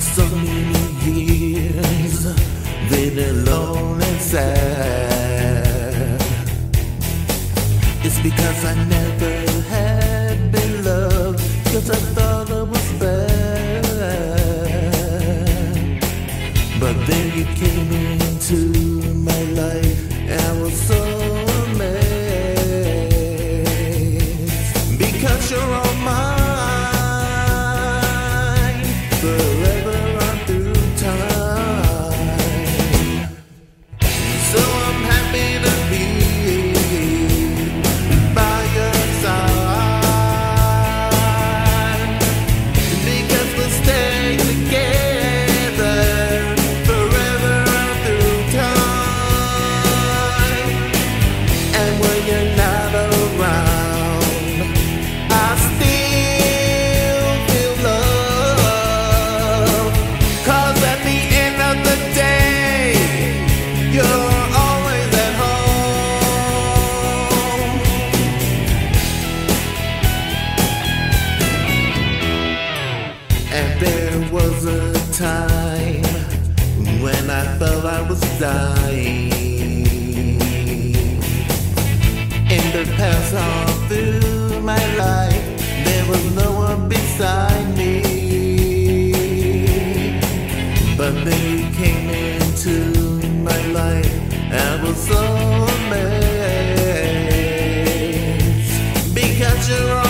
so many years been alone and sad. It's because I never had been loved, cause I thought I was bad. But then you came into was a time when I felt I was dying. In the past, all through my life, there was no one beside me. But then you came into my life, I was so amazed because you're